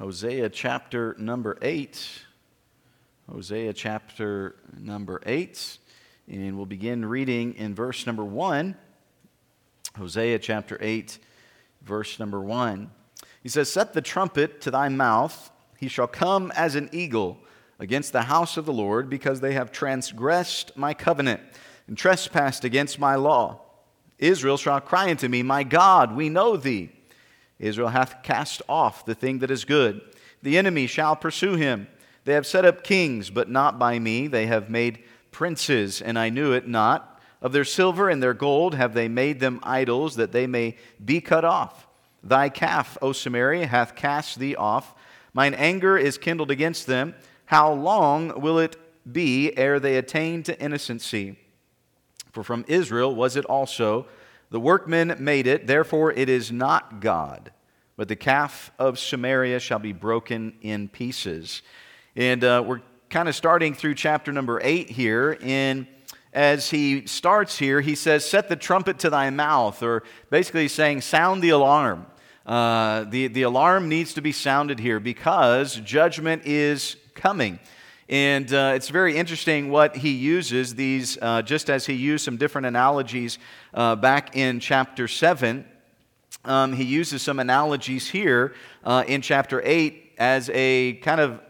Hosea chapter number 8. Hosea chapter number 8. And we'll begin reading in verse number 1. Hosea chapter 8, verse number 1. He says, Set the trumpet to thy mouth, he shall come as an eagle against the house of the Lord, because they have transgressed my covenant and trespassed against my law. Israel shall cry unto me, My God, we know thee. Israel hath cast off the thing that is good. The enemy shall pursue him. They have set up kings, but not by me. They have made princes, and I knew it not. Of their silver and their gold have they made them idols, that they may be cut off. Thy calf, O Samaria, hath cast thee off. Mine anger is kindled against them. How long will it be ere they attain to innocency? For from Israel was it also the workmen made it, therefore it is not God. But the calf of Samaria shall be broken in pieces. And uh, we're kind of starting through chapter number eight here. And as he starts here, he says, Set the trumpet to thy mouth, or basically saying, Sound the alarm. Uh, the, the alarm needs to be sounded here because judgment is coming. And uh, it's very interesting what he uses, these, uh, just as he used some different analogies uh, back in chapter 7. Um, he uses some analogies here uh, in chapter 8 as a kind of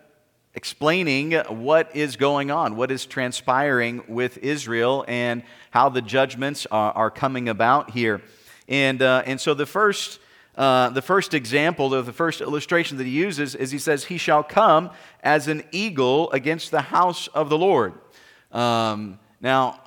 explaining what is going on, what is transpiring with Israel, and how the judgments are, are coming about here. And, uh, and so the first uh, the first example, or the first illustration that he uses, is he says, He shall come as an eagle against the house of the Lord. Um, now,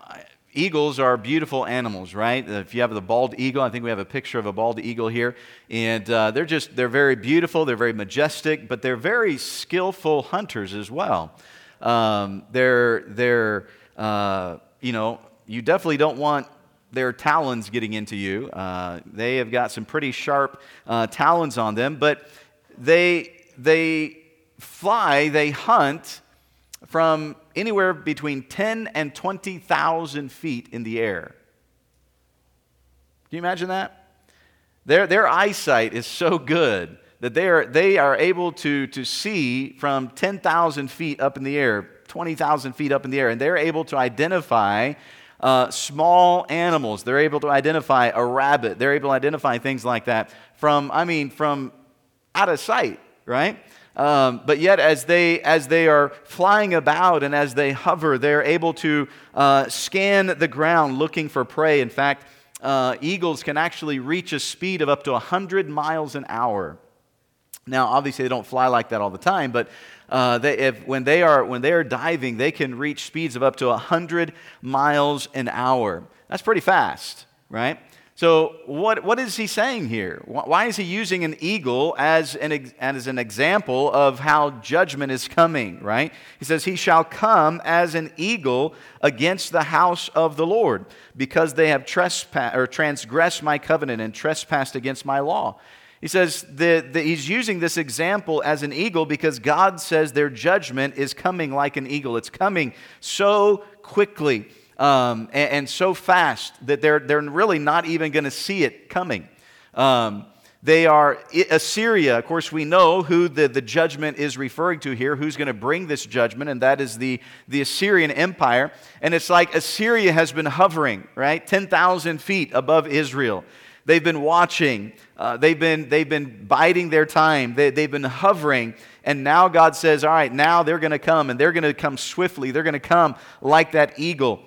eagles are beautiful animals, right? If you have the bald eagle, I think we have a picture of a bald eagle here, and uh, they're just they're very beautiful, they're very majestic, but they're very skillful hunters as well. Um, they're they're uh, you know you definitely don't want their talons getting into you. Uh, they have got some pretty sharp uh, talons on them, but they, they fly, they hunt from anywhere between 10 and 20,000 feet in the air. Can you imagine that? Their, their eyesight is so good that they are, they are able to, to see from 10,000 feet up in the air, 20,000 feet up in the air, and they're able to identify uh, small animals. They're able to identify a rabbit. They're able to identify things like that from, I mean, from out of sight, right? Um, but yet, as they, as they are flying about and as they hover, they're able to uh, scan the ground looking for prey. In fact, uh, eagles can actually reach a speed of up to 100 miles an hour. Now, obviously, they don't fly like that all the time, but uh, they, if, when, they are, when they are diving, they can reach speeds of up to 100 miles an hour. That's pretty fast, right? So, what, what is he saying here? Why is he using an eagle as an, as an example of how judgment is coming, right? He says, He shall come as an eagle against the house of the Lord, because they have trespassed or transgressed my covenant and trespassed against my law. He says that, that he's using this example as an eagle because God says their judgment is coming like an eagle. It's coming so quickly um, and, and, so fast that they're, they're really not even going to see it coming. Um, they are Assyria. Of course, we know who the, the judgment is referring to here, who's going to bring this judgment, and that is the, the Assyrian Empire. And it's like Assyria has been hovering, right? 10,000 feet above Israel. They've been watching, uh, they've, been, they've been biding their time, they, they've been hovering. And now God says, All right, now they're going to come, and they're going to come swiftly. They're going to come like that eagle.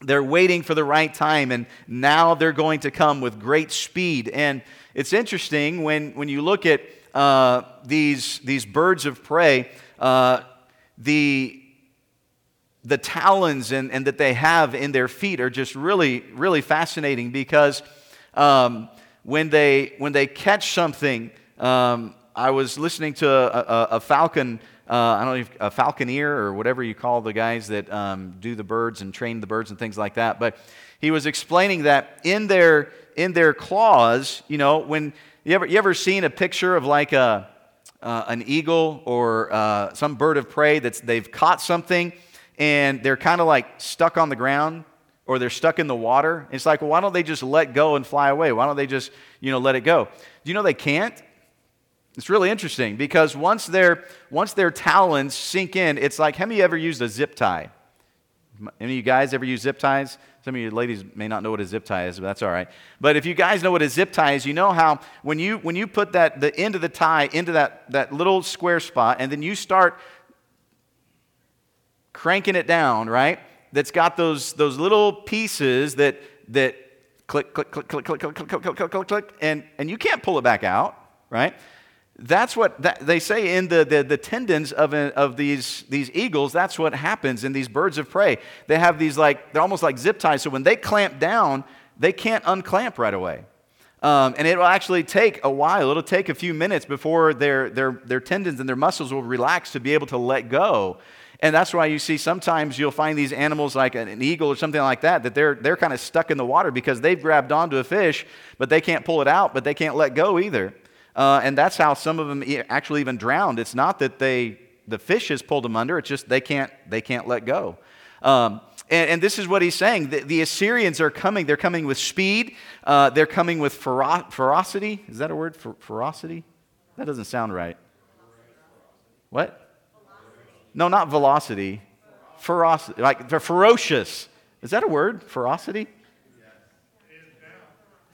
They're waiting for the right time, and now they're going to come with great speed. And it's interesting when, when you look at uh, these, these birds of prey, uh, the, the talons and, and that they have in their feet are just really, really fascinating because um, when, they, when they catch something, um, I was listening to a, a, a falcon, uh, I don't know, if, a falconeer or whatever you call the guys that um, do the birds and train the birds and things like that. But he was explaining that in their, in their claws, you know, when you ever, you ever seen a picture of like a, uh, an eagle or uh, some bird of prey that they've caught something and they're kind of like stuck on the ground or they're stuck in the water. It's like, well, why don't they just let go and fly away? Why don't they just, you know, let it go? Do you know they can't? It's really interesting because once their, once their talons sink in, it's like, have you ever used a zip tie? Any of you guys ever use zip ties? Some of you ladies may not know what a zip tie is, but that's all right. But if you guys know what a zip tie is, you know how when you, when you put that, the end of the tie into that, that little square spot and then you start cranking it down, right? That's got those, those little pieces that, that click, click, click, click, click, click, click, click, click, click, click, and, and you can't pull it back out, right? That's what that, they say in the, the, the tendons of, of these, these eagles. That's what happens in these birds of prey. They have these like, they're almost like zip ties. So when they clamp down, they can't unclamp right away. Um, and it will actually take a while. It'll take a few minutes before their, their, their tendons and their muscles will relax to be able to let go. And that's why you see sometimes you'll find these animals like an eagle or something like that, that they're, they're kind of stuck in the water because they've grabbed onto a fish, but they can't pull it out, but they can't let go either. Uh, and that's how some of them actually even drowned. It's not that they, the fish has pulled them under, it's just they can't, they can't let go. Um, and, and, this is what he's saying. The, the, Assyrians are coming. They're coming with speed. Uh, they're coming with fero- ferocity. Is that a word? Fer- ferocity? That doesn't sound right. What? No, not velocity. Ferocity. Like they're ferocious. Is that a word? Ferocity?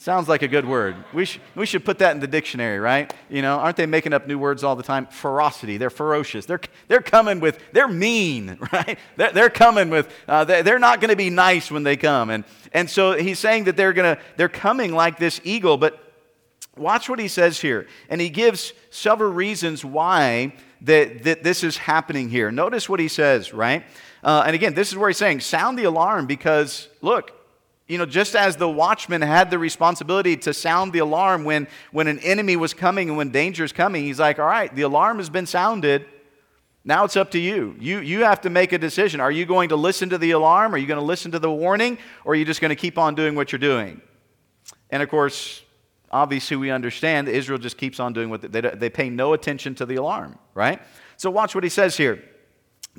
Sounds like a good word. We, sh- we should put that in the dictionary, right? You know, aren't they making up new words all the time? Ferocity. They're ferocious. They're, they're coming with, they're mean, right? They're, they're coming with, uh, they're not going to be nice when they come. And, and so he's saying that they're going to, they're coming like this eagle, but watch what he says here. And he gives several reasons why that, that this is happening here. Notice what he says, right? Uh, and again, this is where he's saying, sound the alarm because, look, you know, just as the watchman had the responsibility to sound the alarm when, when an enemy was coming and when danger is coming, he's like, all right, the alarm has been sounded. Now it's up to you. You, you have to make a decision. Are you going to listen to the alarm? Are you going to listen to the warning? Or are you just going to keep on doing what you're doing? And of course, obviously, we understand that Israel just keeps on doing what they, they pay no attention to the alarm, right? So watch what he says here.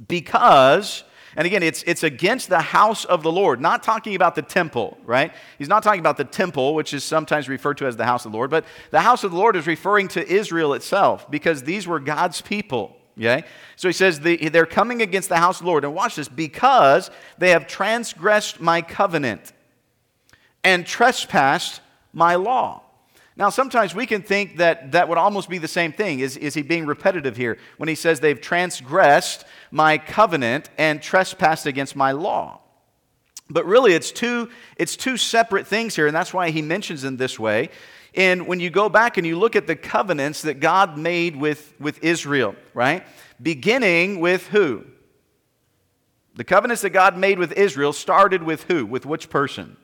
Because and again, it's, it's against the house of the Lord, not talking about the temple, right? He's not talking about the temple, which is sometimes referred to as the house of the Lord, but the house of the Lord is referring to Israel itself because these were God's people. Okay? So he says the, they're coming against the house of the Lord. And watch this because they have transgressed my covenant and trespassed my law. Now, sometimes we can think that that would almost be the same thing. Is, is he being repetitive here when he says they've transgressed my covenant and trespassed against my law? But really, it's two, it's two separate things here, and that's why he mentions in this way. And when you go back and you look at the covenants that God made with, with Israel, right? Beginning with who? The covenants that God made with Israel started with who? With which person?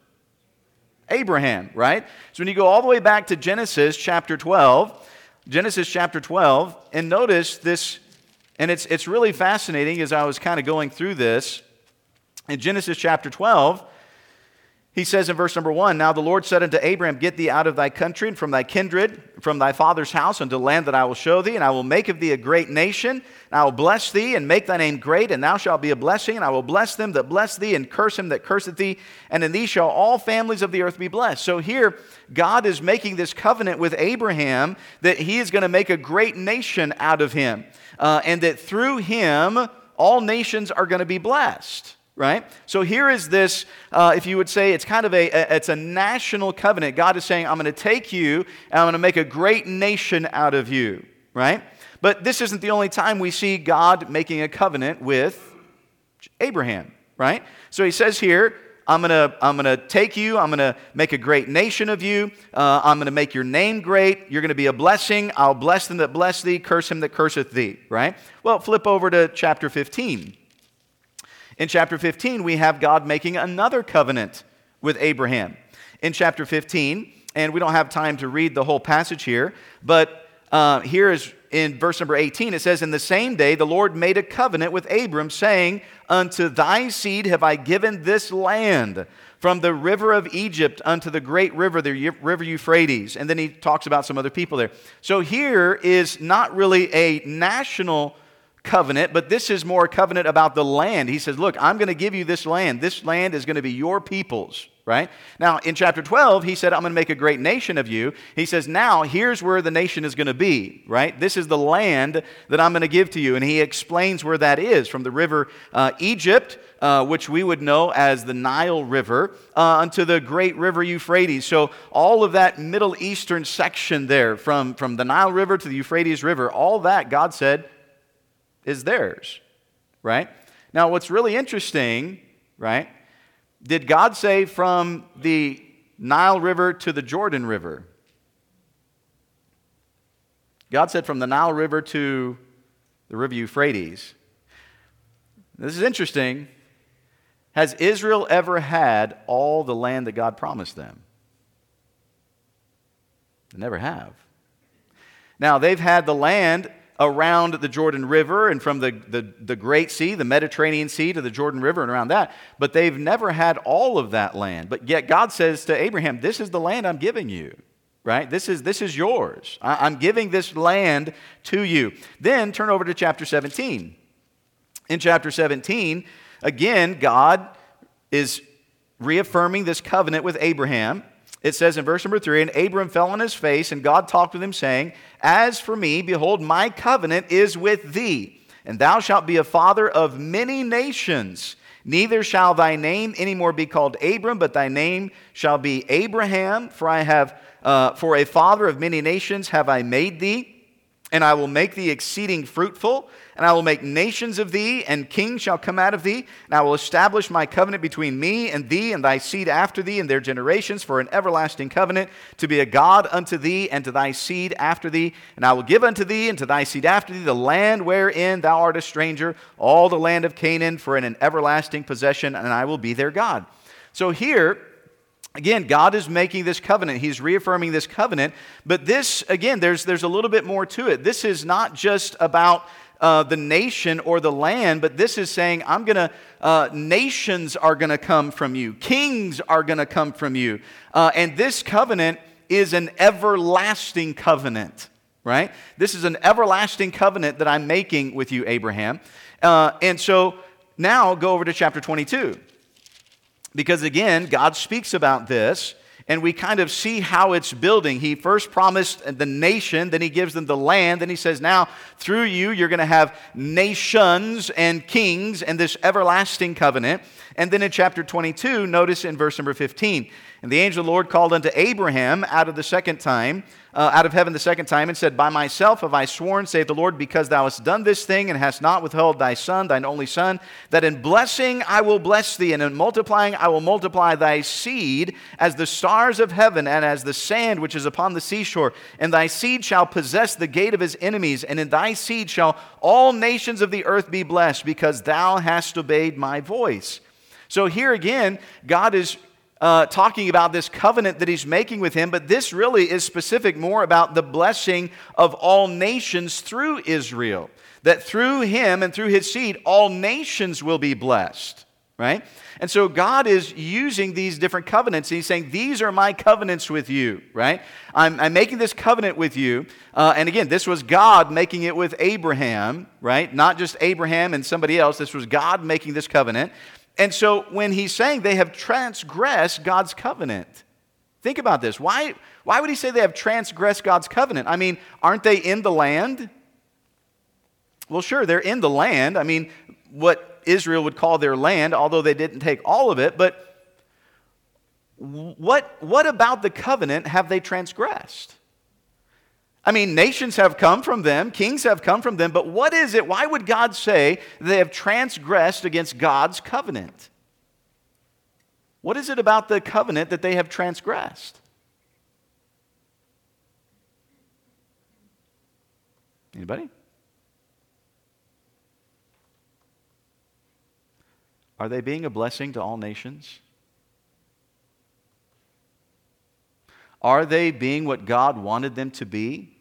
Abraham, right? So when you go all the way back to Genesis chapter 12, Genesis chapter 12, and notice this, and it's, it's really fascinating as I was kind of going through this. In Genesis chapter 12, he says in verse number one Now the Lord said unto Abraham, Get thee out of thy country and from thy kindred, from thy father's house, unto land that I will show thee, and I will make of thee a great nation. And I will bless thee and make thy name great, and thou shalt be a blessing. And I will bless them that bless thee, and curse him that curseth thee. And in thee shall all families of the earth be blessed. So here, God is making this covenant with Abraham that he is going to make a great nation out of him, uh, and that through him, all nations are going to be blessed right? So here is this, uh, if you would say, it's kind of a, a, it's a national covenant. God is saying, I'm going to take you and I'm going to make a great nation out of you, right? But this isn't the only time we see God making a covenant with Abraham, right? So he says here, I'm going to I'm gonna take you. I'm going to make a great nation of you. Uh, I'm going to make your name great. You're going to be a blessing. I'll bless them that bless thee, curse him that curseth thee, right? Well, flip over to chapter 15. In chapter 15, we have God making another covenant with Abraham. In chapter 15, and we don't have time to read the whole passage here, but uh, here is in verse number 18, it says, In the same day the Lord made a covenant with Abram, saying, Unto thy seed have I given this land, from the river of Egypt unto the great river, the river Euphrates. And then he talks about some other people there. So here is not really a national covenant, but this is more a covenant about the land. He says, Look, I'm going to give you this land. This land is going to be your people's, right? Now, in chapter 12, he said, I'm going to make a great nation of you. He says, now here's where the nation is going to be, right? This is the land that I'm going to give to you. And he explains where that is from the river uh, Egypt, uh, which we would know as the Nile River, uh, unto the great river Euphrates. So, all of that Middle Eastern section there, from, from the Nile River to the Euphrates River, all that, God said, is theirs, right? Now, what's really interesting, right? Did God say from the Nile River to the Jordan River? God said from the Nile River to the river Euphrates. This is interesting. Has Israel ever had all the land that God promised them? They never have. Now, they've had the land around the Jordan River and from the, the, the Great Sea, the Mediterranean Sea, to the Jordan River and around that. But they've never had all of that land. But yet God says to Abraham, This is the land I'm giving you. Right? This is, this is yours. I, I'm giving this land to you. Then turn over to chapter 17. In chapter 17, again, God is reaffirming this covenant with Abraham. It says in verse number three, and Abram fell on his face, and God talked with him, saying, As for me, behold, my covenant is with thee, and thou shalt be a father of many nations. Neither shall thy name any more be called Abram, but thy name shall be Abraham, for I have uh, for a father of many nations have I made thee and I will make thee exceeding fruitful, and I will make nations of thee, and kings shall come out of thee. And I will establish my covenant between me and thee and thy seed after thee and their generations for an everlasting covenant, to be a God unto thee and to thy seed after thee. And I will give unto thee and to thy seed after thee the land wherein thou art a stranger, all the land of Canaan for an everlasting possession, and I will be their God. So here, Again, God is making this covenant. He's reaffirming this covenant. But this, again, there's, there's a little bit more to it. This is not just about uh, the nation or the land, but this is saying, I'm going to, uh, nations are going to come from you, kings are going to come from you. Uh, and this covenant is an everlasting covenant, right? This is an everlasting covenant that I'm making with you, Abraham. Uh, and so now go over to chapter 22. Because again, God speaks about this, and we kind of see how it's building. He first promised the nation, then he gives them the land, then he says, Now, through you, you're going to have nations and kings and this everlasting covenant. And then in chapter 22, notice in verse number 15, and the angel of the Lord called unto Abraham out of the second time, uh, out of heaven the second time, and said, By myself have I sworn, saith the Lord, because thou hast done this thing, and hast not withheld thy son, thine only son, that in blessing I will bless thee, and in multiplying I will multiply thy seed as the stars of heaven, and as the sand which is upon the seashore. And thy seed shall possess the gate of his enemies, and in thy seed shall all nations of the earth be blessed, because thou hast obeyed my voice. So here again, God is uh, talking about this covenant that he's making with him, but this really is specific more about the blessing of all nations through Israel. That through him and through his seed, all nations will be blessed, right? And so God is using these different covenants. He's saying, These are my covenants with you, right? I'm, I'm making this covenant with you. Uh, and again, this was God making it with Abraham, right? Not just Abraham and somebody else. This was God making this covenant. And so when he's saying they have transgressed God's covenant, think about this. Why, why would he say they have transgressed God's covenant? I mean, aren't they in the land? Well, sure, they're in the land. I mean, what Israel would call their land, although they didn't take all of it. But what, what about the covenant have they transgressed? I mean, nations have come from them, kings have come from them, but what is it? Why would God say they have transgressed against God's covenant? What is it about the covenant that they have transgressed? Anybody? Are they being a blessing to all nations? Are they being what God wanted them to be?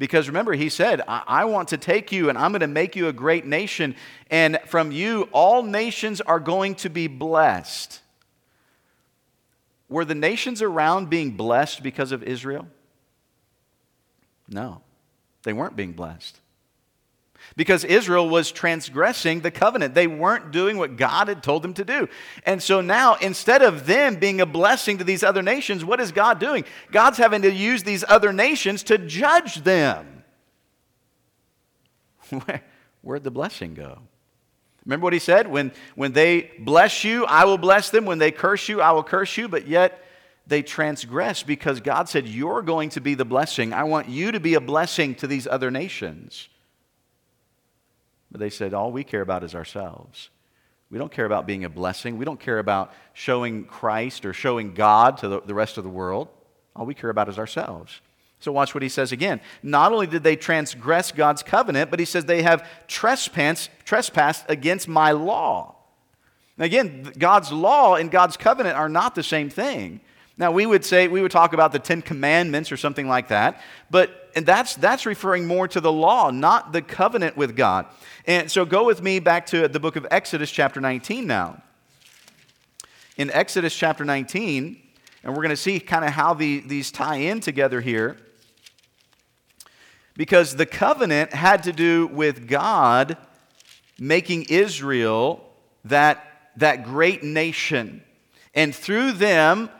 Because remember, he said, I-, I, want to take you and I'm going to make you a great nation, and from you, all nations are going to be blessed. Were the nations around being blessed because of Israel? No, they weren't being blessed. Because Israel was transgressing the covenant. They weren't doing what God had told them to do. And so now, instead of them being a blessing to these other nations, what is God doing? God's having to use these other nations to judge them. Where, where'd the blessing go? Remember what he said? When, when they bless you, I will bless them. When they curse you, I will curse you. But yet, they transgress because God said, You're going to be the blessing. I want you to be a blessing to these other nations. But they said, All we care about is ourselves. We don't care about being a blessing. We don't care about showing Christ or showing God to the, rest of the world. All we care about is ourselves. So, watch what he says again. Not only did they transgress God's covenant, but he says they have trespassed, trespassed against my law. again, God's law and God's covenant are not the same thing. Now, we would say, we would talk about the Ten Commandments or something like that, but and that's, that's referring more to the law, not the covenant with God. And so go with me back to the book of Exodus, chapter 19 now. In Exodus, chapter 19, and we're going to see kind of how the, these tie in together here. Because the covenant had to do with God making Israel that, that great nation. And through them,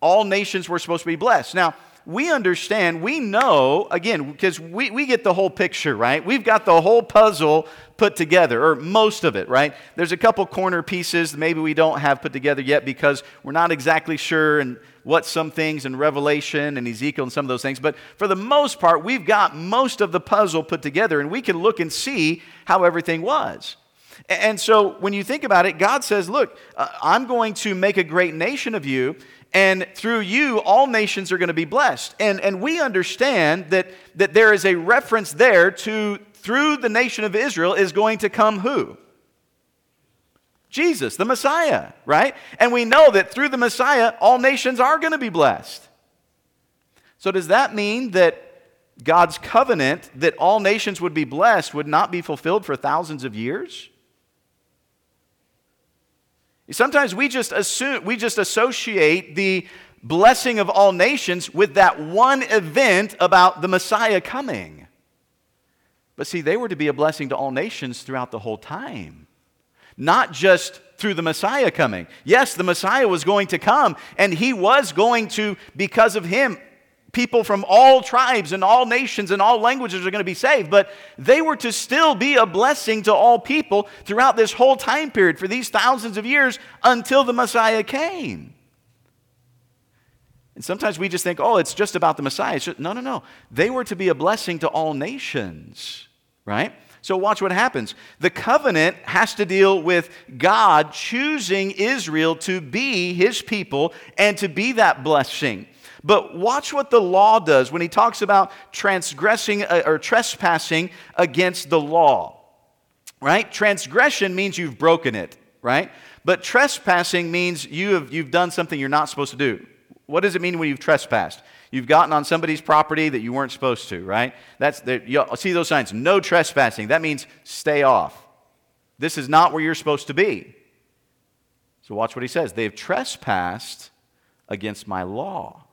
all nations were supposed to be blessed. Now, we understand, we know, again, because we, we get the whole picture, right? We've got the whole puzzle put together, or most of it, right? There's a couple corner pieces maybe we don't have put together yet because we're not exactly sure and what some things in Revelation and Ezekiel and some of those things. But for the most part, we've got most of the puzzle put together and we can look and see how everything was. And so when you think about it, God says, Look, uh, I'm going to make a great nation of you, and through you, all nations are going to be blessed. And, and we understand that, that there is a reference there to through the nation of Israel is going to come who? Jesus, the Messiah, right? And we know that through the Messiah, all nations are going to be blessed. So, does that mean that God's covenant that all nations would be blessed would not be fulfilled for thousands of years? Sometimes we just assume, we just associate the blessing of all nations with that one event about the Messiah coming. But see, they were to be a blessing to all nations throughout the whole time, not just through the Messiah coming. Yes, the Messiah was going to come, and he was going to, because of him, people from all tribes and all nations and all languages are going to be saved, but they were to still be a blessing to all people throughout this whole time period for these thousands of years until the Messiah came. And sometimes we just think, oh, it's just about the Messiah. No, no, no. They were to be a blessing to all nations, right? So, watch what happens. The covenant has to deal with God choosing Israel to be his people and to be that blessing. But watch what the law does when he talks about transgressing uh, or trespassing against the law. Right? Transgression means you've broken it, right? But trespassing means you have, you've done something you're not supposed to do. What does it mean when you've trespassed? You've gotten on somebody's property that you weren't supposed to, right? That's the, you see those signs. No trespassing. That means stay off. This is not where you're supposed to be. So watch what he says. They've trespassed against my law.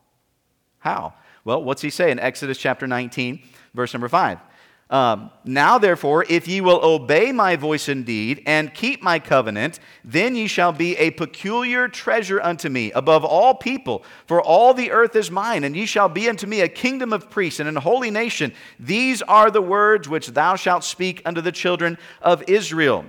How? Well, what's he say in Exodus chapter 19, verse number 5? Um, now, therefore, if ye will obey my voice indeed and keep my covenant, then ye shall be a peculiar treasure unto me above all people, for all the earth is mine, and ye shall be unto me a kingdom of priests and an holy nation. These are the words which thou shalt speak unto the children of Israel.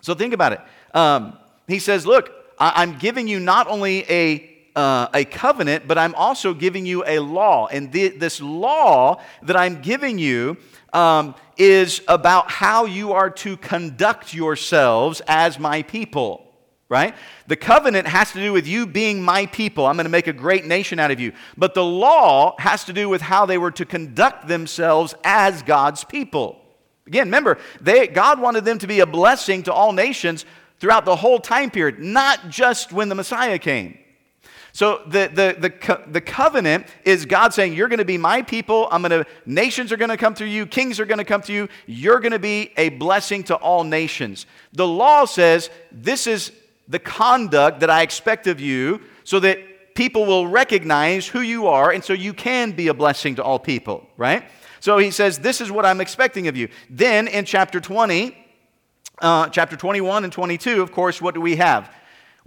So think about it. Um, he says, Look, I- I'm giving you not only a uh, a covenant, but I'm also giving you a law. And th- this law that I'm giving you um, is about how you are to conduct yourselves as my people right? The covenant has to do with you being my people. I'm going to make a great nation out of you. But the law has to do with how they were to conduct themselves as God's people. Again, remember, they, God wanted them to be a blessing to all nations throughout the whole time period, not just when the Messiah came. So the, the, the, co- the covenant is God saying, You're going to be my people. I'm going to, nations are going to come through you, kings are going to come through you. You're going to be a blessing to all nations. The law says, This is the conduct that I expect of you so that people will recognize who you are and so you can be a blessing to all people, right? So he says, This is what I'm expecting of you. Then in chapter 20, uh, chapter 21 and 22, of course, what do we have?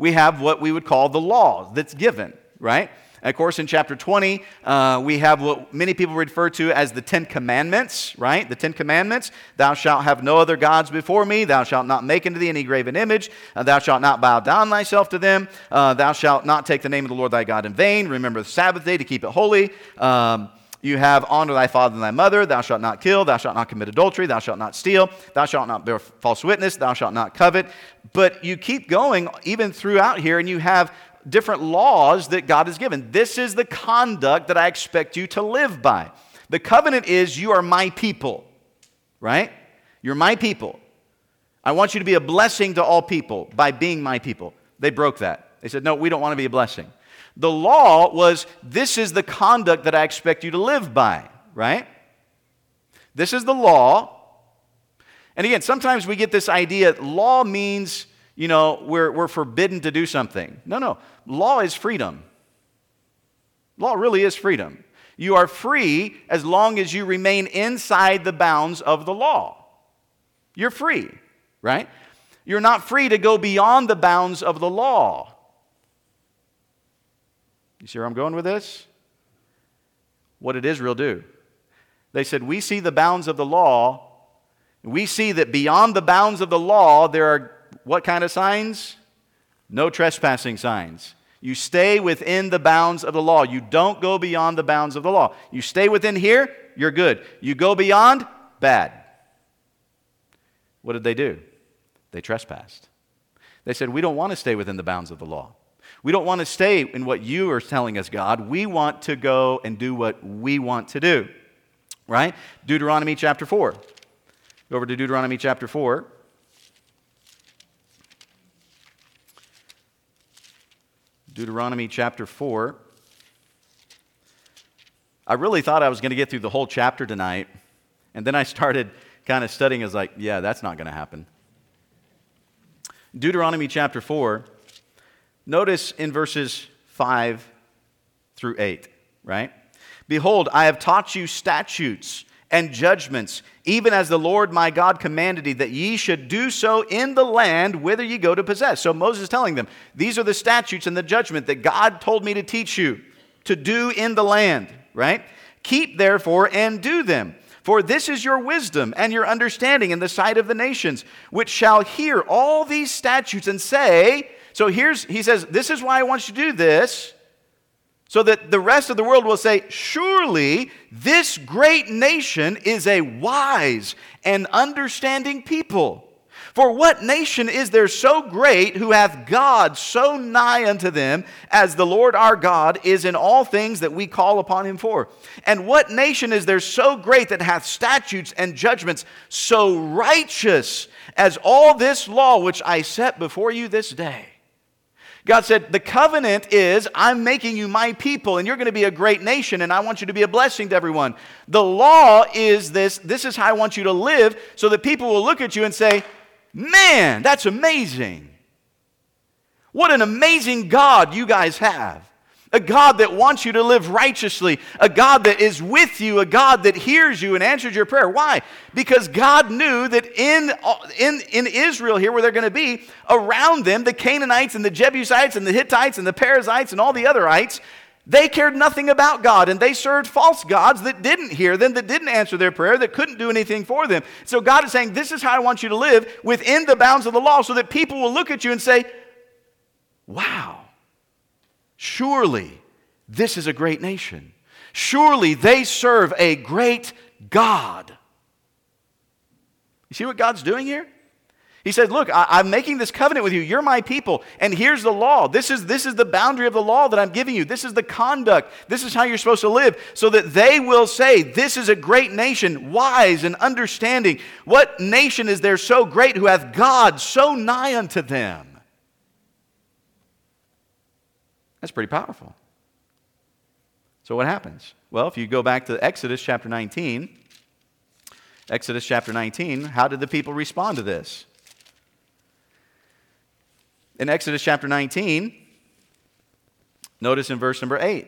We have what we would call the law that's given, right? of course, in chapter 20, uh, we have what many people refer to as the Ten Commandments, right? The Ten Commandments. Thou shalt have no other gods before me. Thou shalt not make unto thee any graven image. Uh, thou shalt not bow down thyself to them. Uh, thou shalt not take the name of the Lord thy God in vain. Remember the Sabbath day to keep it holy. Um, you have honor thy father and thy mother. Thou shalt not kill. Thou shalt not commit adultery. Thou shalt not steal. Thou shalt not bear false witness. Thou shalt not covet. But you keep going even throughout here, and you have different laws that God has given. This is the conduct that I expect you to live by. The covenant is you are my people, right? You're my people. I want you to be a blessing to all people by being my people. They broke that. They said, no, we don't want to be a blessing. The law was this is the conduct that I expect you to live by, right? This is the law. And again, sometimes we get this idea law means you know, we're, we're forbidden to do something. No, no. Law is freedom. Law really is freedom. You are free as long as you remain inside the bounds of the law. You're free, right? You're not free to go beyond the bounds of the law. You see where I'm going with this? What did Israel do? They said, We see the bounds of the law. We see that beyond the bounds of the law, there are what kind of signs? No trespassing signs. You stay within the bounds of the law. You don't go beyond the bounds of the law. You stay within here, you're good. You go beyond, bad. What did they do? They trespassed. They said, We don't want to stay within the bounds of the law. We don't want to stay in what you are telling us, God. We want to go and do what we want to do. Right? Deuteronomy chapter 4. Go over to Deuteronomy chapter 4. Deuteronomy chapter 4. I really thought I was going to get through the whole chapter tonight, and then I started kind of studying. I was like, yeah, that's not going to happen. Deuteronomy chapter 4, notice in verses 5 through 8, right? Behold, I have taught you statutes and judgments, even as the Lord my God commanded thee, that ye should do so in the land whither ye go to possess. So Moses is telling them, These are the statutes and the judgment that God told me to teach you to do in the land, right? Keep therefore and do them. For this is your wisdom and your understanding in the sight of the nations, which shall hear all these statutes and say, So here's, he says, This is why I want you to do this so that the rest of the world will say, Surely this great nation is a wise and understanding people. For what nation is there so great who hath God so nigh unto them as the Lord our God is in all things that we call upon him for? And what nation is there so great that hath statutes and judgments so righteous as all this law which I set before you this day? God said, The covenant is, I'm making you my people, and you're going to be a great nation, and I want you to be a blessing to everyone. The law is this this is how I want you to live, so that people will look at you and say, Man, that's amazing. What an amazing God you guys have a God that wants you to live righteously, a God that is with you, a God that hears you and answers your prayer. Why? Because God knew that in, in, in Israel, here where they're going to be, around them, the Canaanites and the Jebusites and the Hittites and the Perizzites and all the otherites, they cared nothing about God and they served false gods that didn't hear them, that didn't answer their prayer, that couldn't do anything for them. So God is saying, This is how I want you to live within the bounds of the law so that people will look at you and say, Wow. Surely this is a great nation. Surely they serve a great God. You see what God's doing here? He said, Look, I, am making this covenant with you. You're my people. And here's the law. This is, this is the boundary of the law that I'm giving you. This is the conduct. This is how you're supposed to live. So that they will say, This is a great nation, wise and understanding. What nation is there so great who hath God so nigh unto them? That's pretty powerful. So, what happens? Well, if you go back to Exodus chapter 19, Exodus chapter 19, how did the people respond to this? In Exodus chapter 19, notice in verse number 8.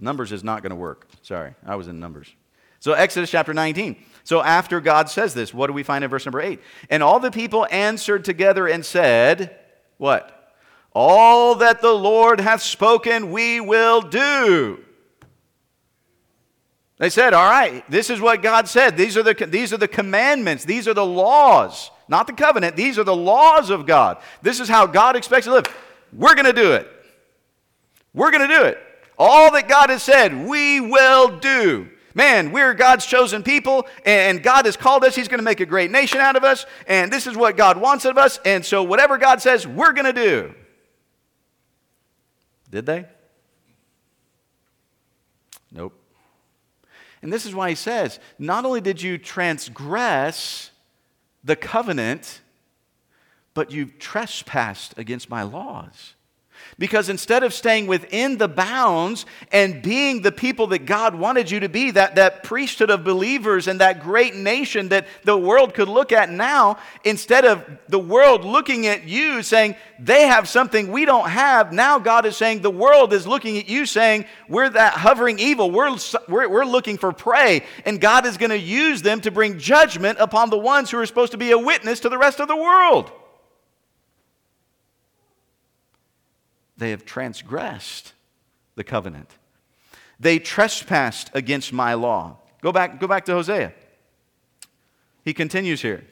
Numbers is not going to work. Sorry, I was in Numbers. So, Exodus chapter 19. So, after God says this, what do we find in verse number 8? And all the people answered together and said, What? All that the Lord hath spoken, we will do. They said, All right, this is what God said. These are the, these are the commandments, these are the laws, not the covenant. These are the laws of God. This is how God expects to live. We're going to do it. We're going to do it. All that God has said, we will do. Man, we're God's chosen people, and God has called us. He's going to make a great nation out of us, and this is what God wants of us. And so, whatever God says, we're going to do. Did they? Nope. And this is why he says, not only did you transgress the covenant, but you've trespassed against my laws. Because instead of staying within the bounds and being the people that God wanted you to be, that, that priesthood of believers and that great nation that the world could look at now, instead of the world looking at you saying, they have something we don't have, now God is saying, the world is looking at you saying, we're that hovering evil. We're, we're, we're looking for prey. And God is going to use them to bring judgment upon the ones who are supposed to be a witness to the rest of the world. They have transgressed the covenant. They trespassed against my law. Go back, go back to Hosea. He continues here.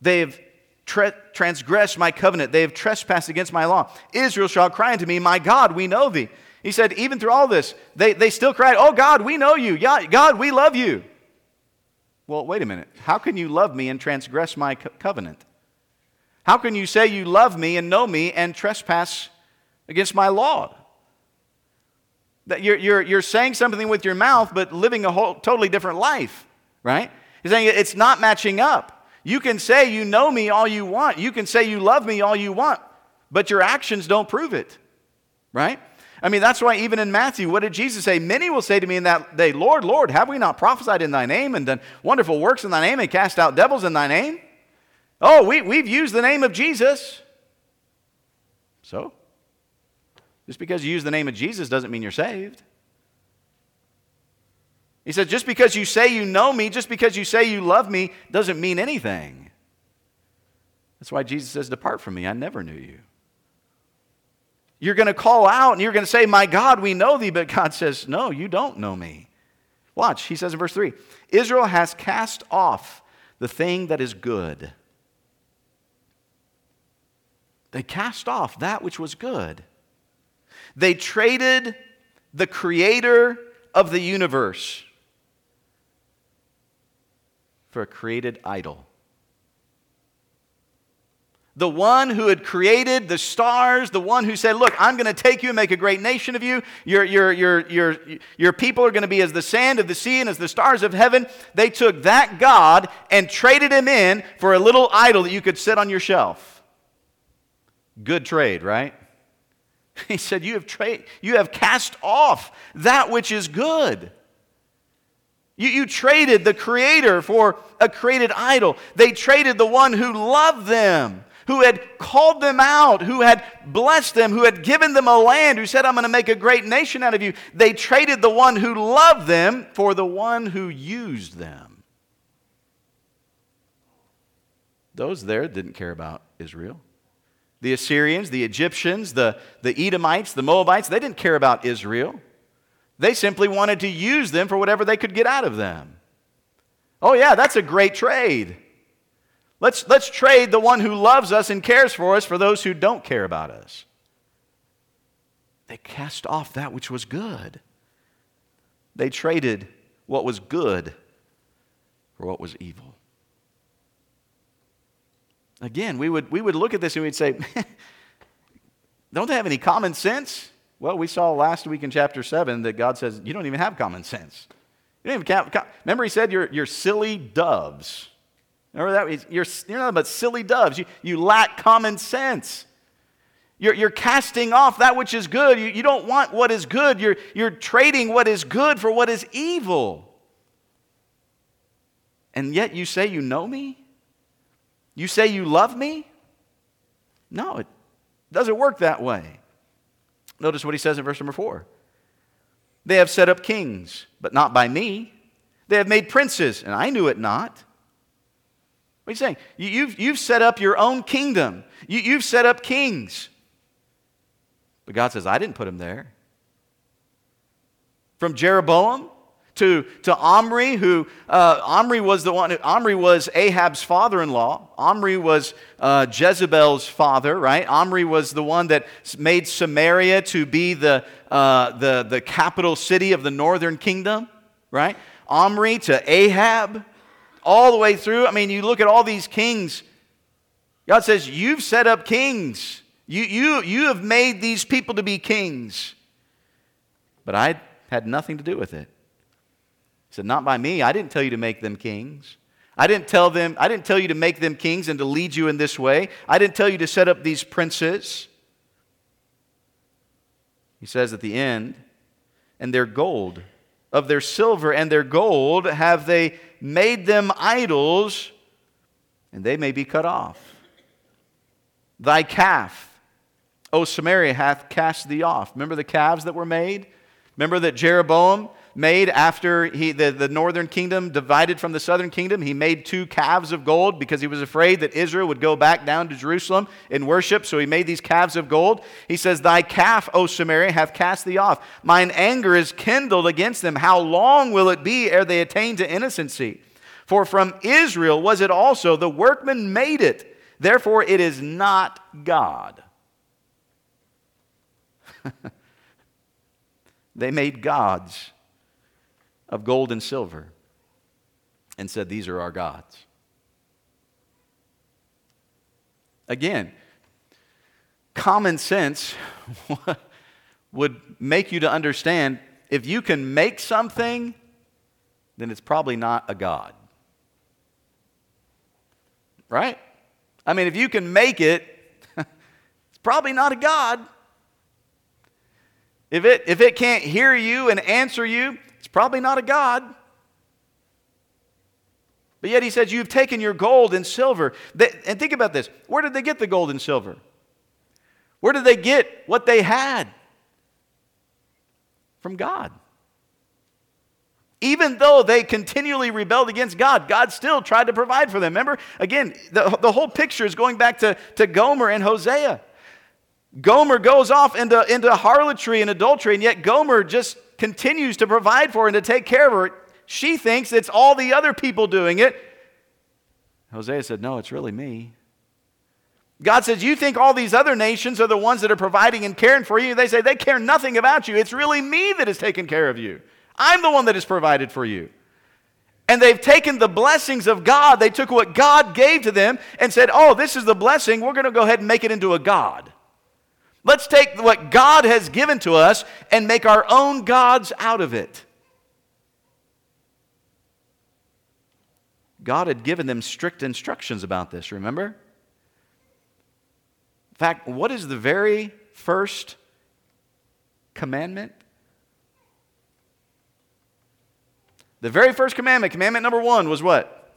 They have tra- transgressed my covenant. They have trespassed against my law. Israel shall cry unto me, My God, we know thee. He said, even through all this, they, they still cried, Oh God, we know you. God, we love you. Well, wait a minute. How can you love me and transgress my co- covenant? How can you say you love me and know me and trespass against my law? That you're, you're, you're saying something with your mouth, but living a whole, totally different life, right? He's saying it's not matching up. You can say you know me all you want. You can say you love me all you want, but your actions don't prove it, right? I mean, that's why even in Matthew, what did Jesus say? Many will say to me in that day, Lord, Lord, have we not prophesied in thy name and done wonderful works in thy name and cast out devils in thy name? Oh, we, we've used the name of Jesus. So? Just because you use the name of Jesus doesn't mean you're saved. He said, just because you say you know me, just because you say you love me, doesn't mean anything. That's why Jesus says, Depart from me, I never knew you. You're going to call out and you're going to say, My God, we know thee. But God says, No, you don't know me. Watch, he says in verse 3 Israel has cast off the thing that is good they cast off that which was good. They traded the creator of the universe for a created idol. The one who had created the stars, the one who said, Look, I'm going to take you and make a great nation of you. Your, your, your, your, your people are going to be as the sand of the sea and as the stars of heaven. They took that God and traded him in for a little idol that you could sit on your shelf. Good trade, right? He said, You have, tra- you have cast off that which is good. You, you traded the Creator for a created idol. They traded the one who loved them, who had called them out, who had blessed them, who had given them a land, who said, I'm going to make a great nation out of you. They traded the one who loved them for the one who used them. Those there didn't care about Israel. The Assyrians, the Egyptians, the, the Edomites, the Moabites, they didn't care about Israel. They simply wanted to use them for whatever they could get out of them. Oh, yeah, that's a great trade. Let's, let's trade the one who loves us and cares for us for those who don't care about us. They cast off that which was good. They traded what was good for what was evil. Again, we would, we would look at this and we'd say, don't they have any common sense? Well, we saw last week in chapter 7 that God says, you don't even have common sense. You don't even have, remember, he said, you're, you're silly doves. Remember that? You're, you're nothing but silly doves. You, you lack common sense. You're, you're casting off that which is good. You, you don't want what is good. You're, you're trading what is good for what is evil. And yet you say you know me? You say you love me? No, it doesn't work that way. Notice what he says in verse number 4. They have set up kings, but not by me. They have made princes, and I knew it not. What are you saying? You, have you've set up your own kingdom. You, you've set up kings. But God says, I didn't put them there. From Jeroboam to, to Omri, who uh, Omri was the one. Omri was Ahab's father-in-law. Omri was uh, Jezebel's father, right? Omri was the one that made Samaria to be the, uh, the, the capital city of the northern kingdom, right? Omri to Ahab, all the way through. I mean, you look at all these kings. God says, You've set up kings. You, you, you have made these people to be kings. But I had nothing to do with it. He said, Not by me. I didn't tell you to make them kings. I didn't tell them, I didn't tell you to make them kings and to lead you in this way. I didn't tell you to set up these princes. He says at the end, and their gold, of their silver and their gold have they made them idols, and they may be cut off. Thy calf, O Samaria, hath cast thee off. Remember the calves that were made? Remember that Jeroboam made after he, the, the northern kingdom divided from the southern kingdom. He made two calves of gold because he was afraid that Israel would go back down to Jerusalem in worship. So he made these calves of gold. He says, Thy calf, O Samaria, hath cast thee off. Mine anger is kindled against them. How long will it be ere they attain to innocency? For from Israel was it also, the workman made it. Therefore it is not God. they made gods of gold and silver and said, These are our gods. Again, common sense would make you to understand if you can make something, then it's probably not a God. Right? I mean, if you can make it, it's probably not a God. If it, if it can't hear you and answer you, probably not a God. But yet he says, You've taken your gold and silver. They, and think about this where did they get the gold and silver? Where did they get what they had? From God. Even though they continually rebelled against God, God still tried to provide for them. Remember, again, the, the whole picture is going back to, to Gomer and Hosea. Gomer goes off into, into harlotry and adultery, and yet Gomer just continues to provide for and to take care of her. She thinks it's all the other people doing it. Hosea said, No, it's really me. God says, You think all these other nations are the ones that are providing and caring for you? They say, They care nothing about you. It's really me that has taken care of you. I'm the one that has provided for you. And they've taken the blessings of God, they took what God gave to them and said, Oh, this is the blessing. We're going to go ahead and make it into a God. Let's take what God has given to us and make our own gods out of it. God had given them strict instructions about this, remember? In fact, what is the very first commandment? The very first commandment, commandment number one, was what?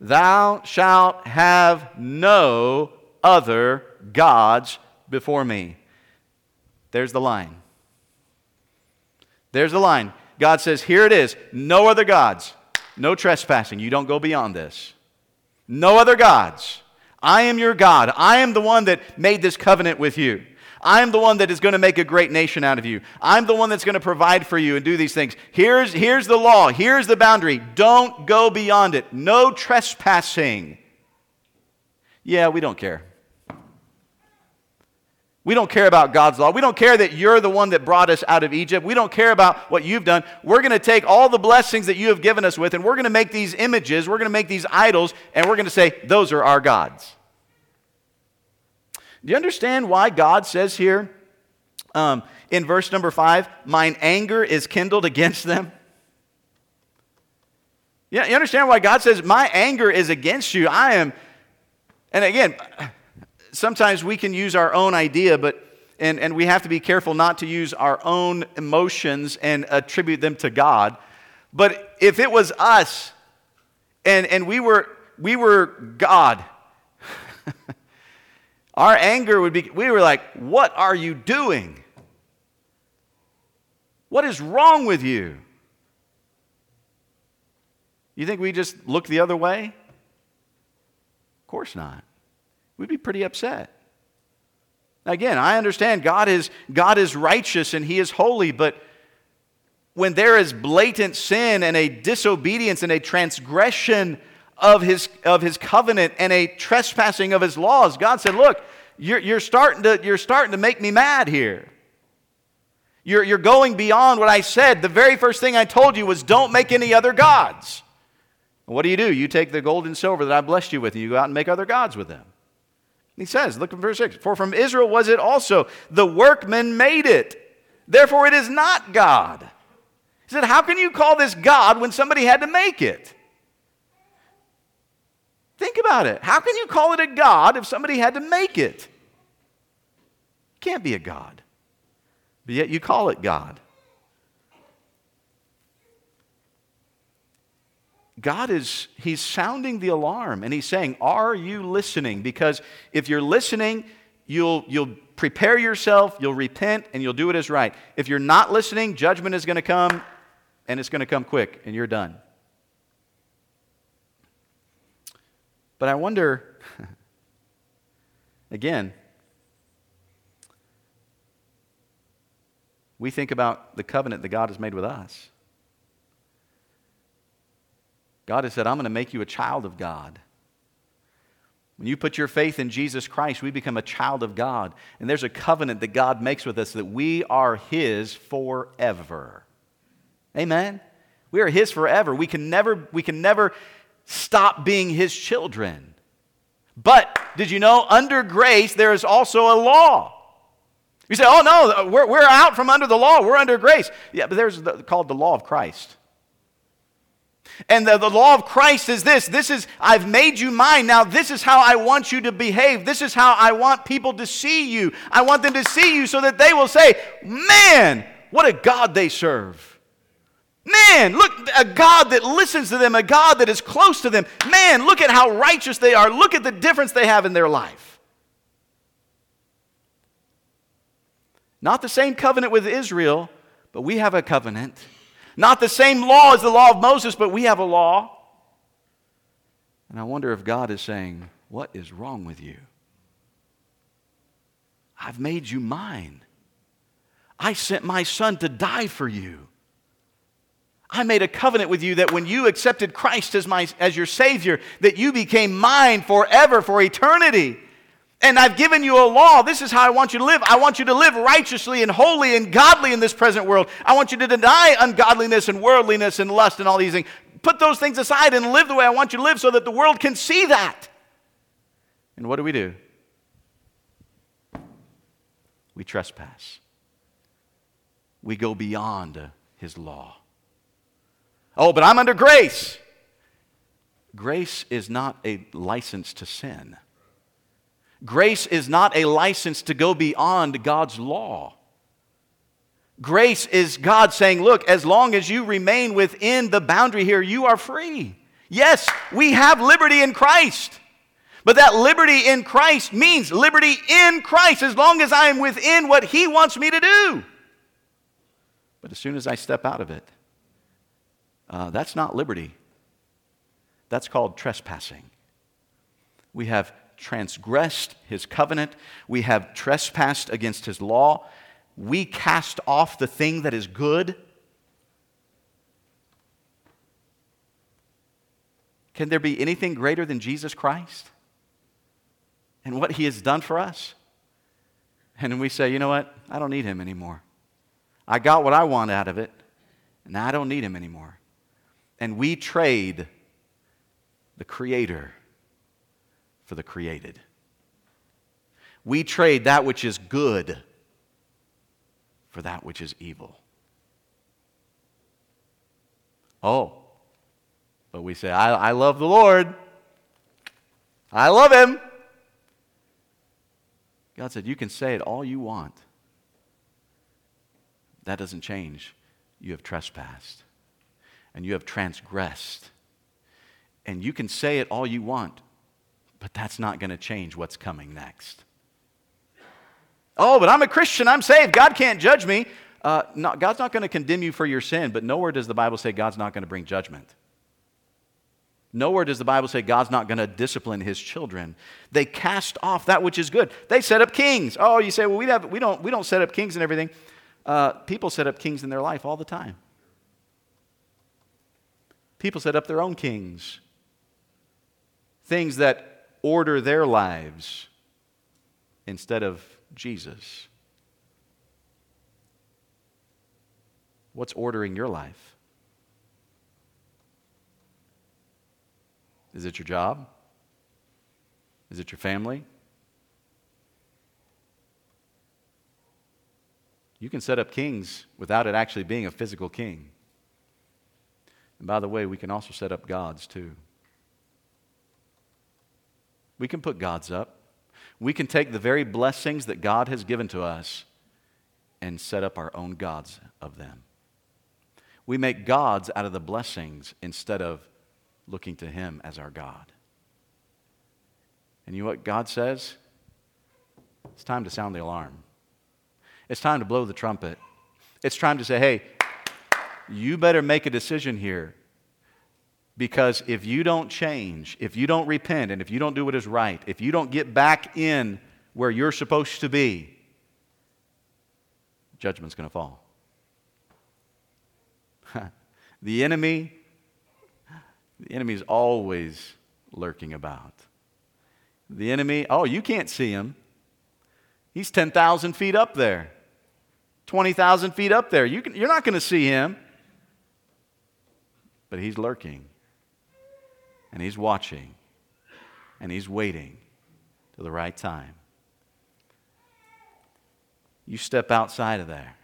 Thou shalt have no other gods before me. There's the line. There's the line. God says, Here it is. No other gods. No trespassing. You don't go beyond this. No other gods. I am your God. I am the one that made this covenant with you. I'm the one that is going to make a great nation out of you. I'm the one that's going to provide for you and do these things. Here's, here's the law. Here's the boundary. Don't go beyond it. No trespassing. Yeah, we don't care. We don't care about God's law. We don't care that you're the one that brought us out of Egypt. We don't care about what you've done. We're going to take all the blessings that you have given us with, and we're going to make these images, we're going to make these idols, and we're going to say, those are our gods. Do you understand why God says here um, in verse number five, mine anger is kindled against them? Yeah, you understand why God says, my anger is against you? I am, and again, sometimes we can use our own idea, but and, and we have to be careful not to use our own emotions and attribute them to God. But if it was us and, and we were we were God, Our anger would be, we were like, What are you doing? What is wrong with you? You think we just look the other way? Of course not. We'd be pretty upset. Again, I understand God is, God is righteous and He is holy, but when there is blatant sin and a disobedience and a transgression of his, of his covenant and a trespassing of his laws, God said, Look, you're, you're, starting, to, you're starting to make me mad here. You're, you're going beyond what I said. The very first thing I told you was don't make any other gods. what do you do? You take the gold and silver that I blessed you with, and you go out and make other gods with them. He says, look at verse 6 For from Israel was it also, the workman made it. Therefore it is not God. He said, How can you call this God when somebody had to make it? Think about it. How can you call it a God if somebody had to make it? It can't be a God. But yet you call it God. God is, He's sounding the alarm and He's saying, Are you listening? Because if you're listening, you'll, you'll prepare yourself, you'll repent, and you'll do it as right. If you're not listening, judgment is going to come, and it's going to come quick, and you're done. But I wonder, again, we think about the covenant that God has made with us. God has said, I'm going to make you a child of God. When you put your faith in Jesus Christ, we become a child of God. And there's a covenant that God makes with us that we are His forever. Amen? We are His forever. We can never, we can never stop being His children. But did you know, under grace, there is also a law. You say, oh no, we're, we're out from under the law, we're under grace. Yeah, but there's the, called the law of Christ. And the, the law of Christ is this this is, I've made you mine. Now, this is how I want you to behave. This is how I want people to see you. I want them to see you so that they will say, man, what a God they serve. Man, look, a God that listens to them, a God that is close to them. Man, look at how righteous they are. Look at the difference they have in their life. Not the same covenant with Israel, but we have a covenant not the same law as the law of Moses, but we have a law. And I wonder if God is saying, What is wrong with you? I've made you mine. I sent my son to die for you. I made a covenant with you that when you accepted Christ as, my, as your Savior, that you became mine forever, for eternity. And I've given you a law. This is how I want you to live. I want you to live righteously and holy and godly in this present world. I want you to deny ungodliness and worldliness and lust and all these things. Put those things aside and live the way I want you to live so that the world can see that. And what do we do? We trespass. We go beyond his law. Oh, but I'm under grace. Grace is not a license to sin. Grace is not a license to go beyond God's law. Grace is God saying, Look, as long as you remain within the boundary here, you are free. Yes, we have liberty in Christ. But that liberty in Christ means liberty in Christ as long as I am within what He wants me to do. But as soon as I step out of it, uh, that's not liberty. That's called trespassing. We have transgressed his covenant, we have trespassed against his law, we cast off the thing that is good. Can there be anything greater than Jesus Christ and what he has done for us? And we say, you know what? I don't need him anymore. I got what I want out of it, and I don't need him anymore. And we trade the Creator for the created. We trade that which is good for that which is evil. Oh, but we say, I, I love the Lord. I love Him. God said, You can say it all you want. That doesn't change. You have trespassed and you have transgressed. And you can say it all you want. But that's not going to change what's coming next. Oh, but I'm a Christian. I'm saved. God can't judge me. Uh, God's not going to condemn you for your sin, but nowhere does the Bible say God's not going to bring judgment. Nowhere does the Bible say God's not going to discipline his children. They cast off that which is good. They set up kings. Oh, you say, well, we, have, we, don't, we don't set up kings and everything. Uh, people set up kings in their life all the time. People set up their own kings, things that order their lives instead of Jesus. What's ordering your life? Is it your job? Is it your family? You can set up kings without it actually being a physical king. And by the way, we can also set up gods too. We can put gods up. We can take the very blessings that God has given to us and set up our own gods of them. We make gods out of the blessings instead of looking to Him as our God. And you know what God says? It's time to sound the alarm. It's time to blow the trumpet. It's time to say, hey, you better make a decision here. Because if you don't change, if you don't repent, and if you don't do what is right, if you don't get back in where you're supposed to be, judgment's going to fall. the enemy, the enemy is always lurking about. The enemy, oh, you can't see him. He's 10,000 feet up there, 20,000 feet up there. You can, you're not going to see him but he's lurking and he's watching and he's waiting to the right time. You step outside of there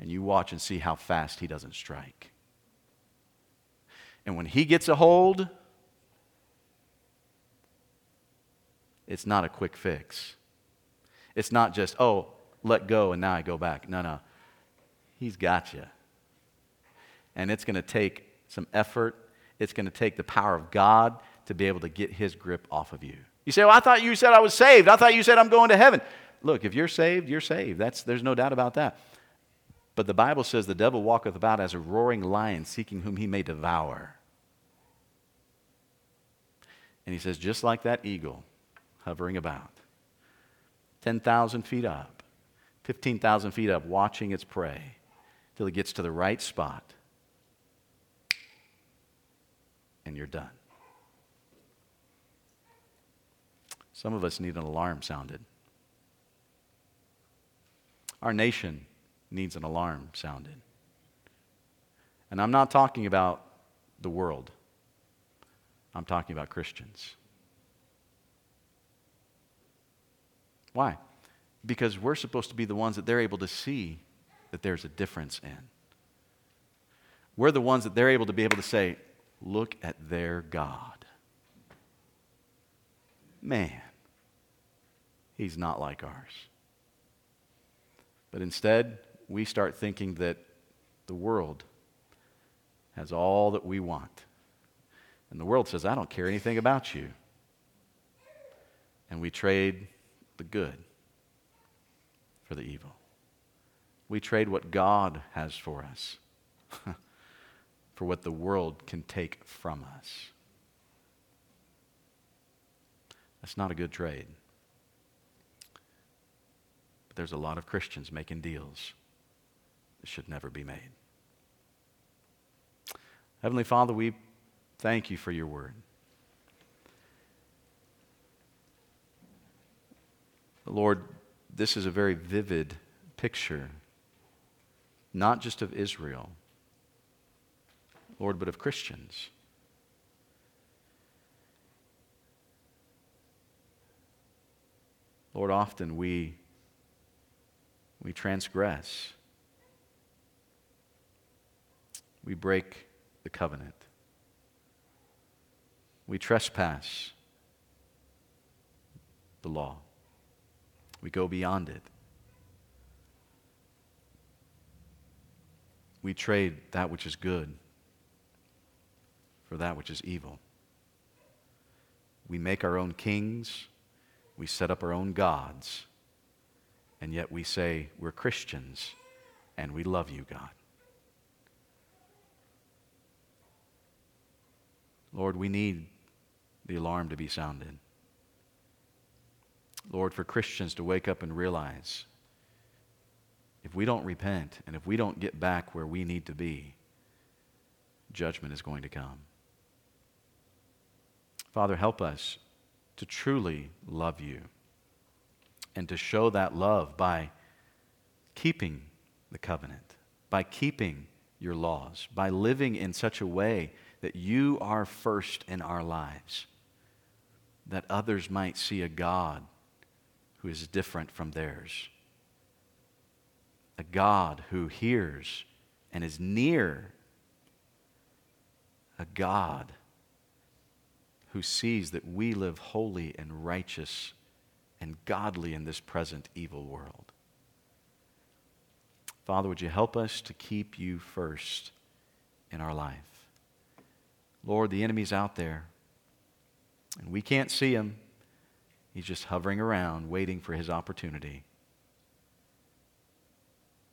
and you watch and see how fast he doesn't strike. And when he gets a hold, it's not a quick fix. It's not just, oh, let go and now I go back. No, no. He's got you. And it's going to take some effort. It's going to take the power of God to be able to get his grip off of you. You say, Well, I thought you said I was saved. I thought you said I'm going to heaven. Look, if you're saved, you're saved. That's, there's no doubt about that. But the Bible says the devil walketh about as a roaring lion, seeking whom he may devour. And he says, just like that eagle hovering about, 10,000 feet up, 15,000 feet up, watching its prey till it gets to the right spot and you're done. Some of us need an alarm sounded. Our nation needs an alarm sounded. And I'm not talking about the world, I'm talking about Christians. Why? Because we're supposed to be the ones that they're able to see that there's a difference in. We're the ones that they're able to be able to say, look at their God. Man, he's not like ours. But instead, we start thinking that the world has all that we want. And the world says, I don't care anything about you. And we trade the good for the evil. We trade what God has for us for what the world can take from us. That's not a good trade. But there's a lot of Christians making deals that should never be made. Heavenly Father, we thank you for your word. Lord, this is a very vivid picture, not just of Israel Lord, but of Christians. Lord, often we, we transgress. We break the covenant. We trespass the law. We go beyond it. We trade that which is good for that which is evil. We make our own kings, we set up our own gods, and yet we say we're Christians and we love you, God. Lord, we need the alarm to be sounded. Lord, for Christians to wake up and realize if we don't repent and if we don't get back where we need to be, judgment is going to come. Father, help us to truly love you and to show that love by keeping the covenant, by keeping your laws, by living in such a way that you are first in our lives, that others might see a God who is different from theirs, a God who hears and is near, a God who sees that we live holy and righteous and godly in this present evil world. Father, would you help us to keep you first in our life? Lord, the enemy's out there, and we can't see him. He's just hovering around, waiting for his opportunity.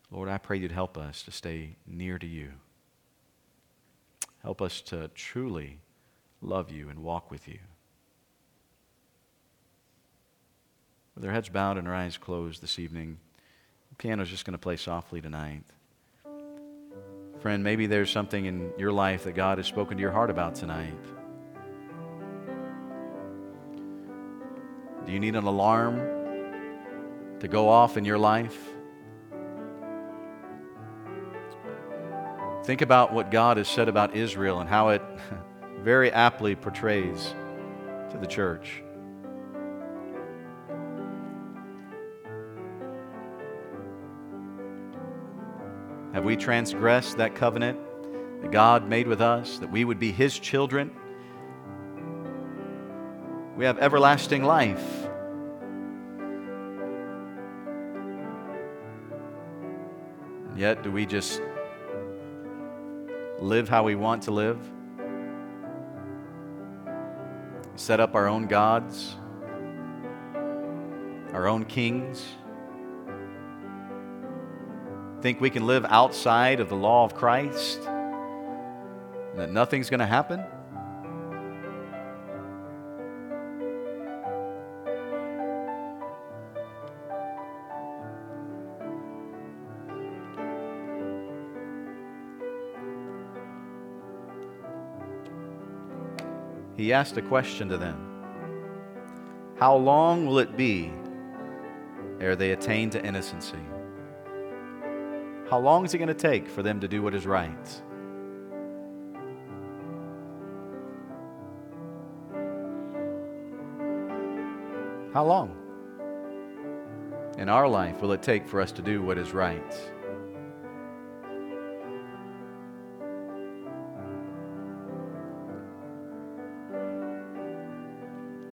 Lord, I pray you'd help us to stay near to you. Help us to truly love you and walk with you. With our heads bowed and our eyes closed this evening, the piano's just going to play softly tonight. Friend, maybe there's something in your life that God has spoken to your heart about tonight. Do you need an alarm to go off in your life? Think about what God has said about Israel and how it very aptly portrays to the church. Have we transgressed that covenant that God made with us, that we would be His children? We have everlasting life. And yet, do we just live how we want to live? Set up our own gods, our own kings? think we can live outside of the law of Christ and that nothing's going to happen? He asked a question to them How long will it be ere they attain to innocency? How long is it going to take for them to do what is right? How long in our life will it take for us to do what is right?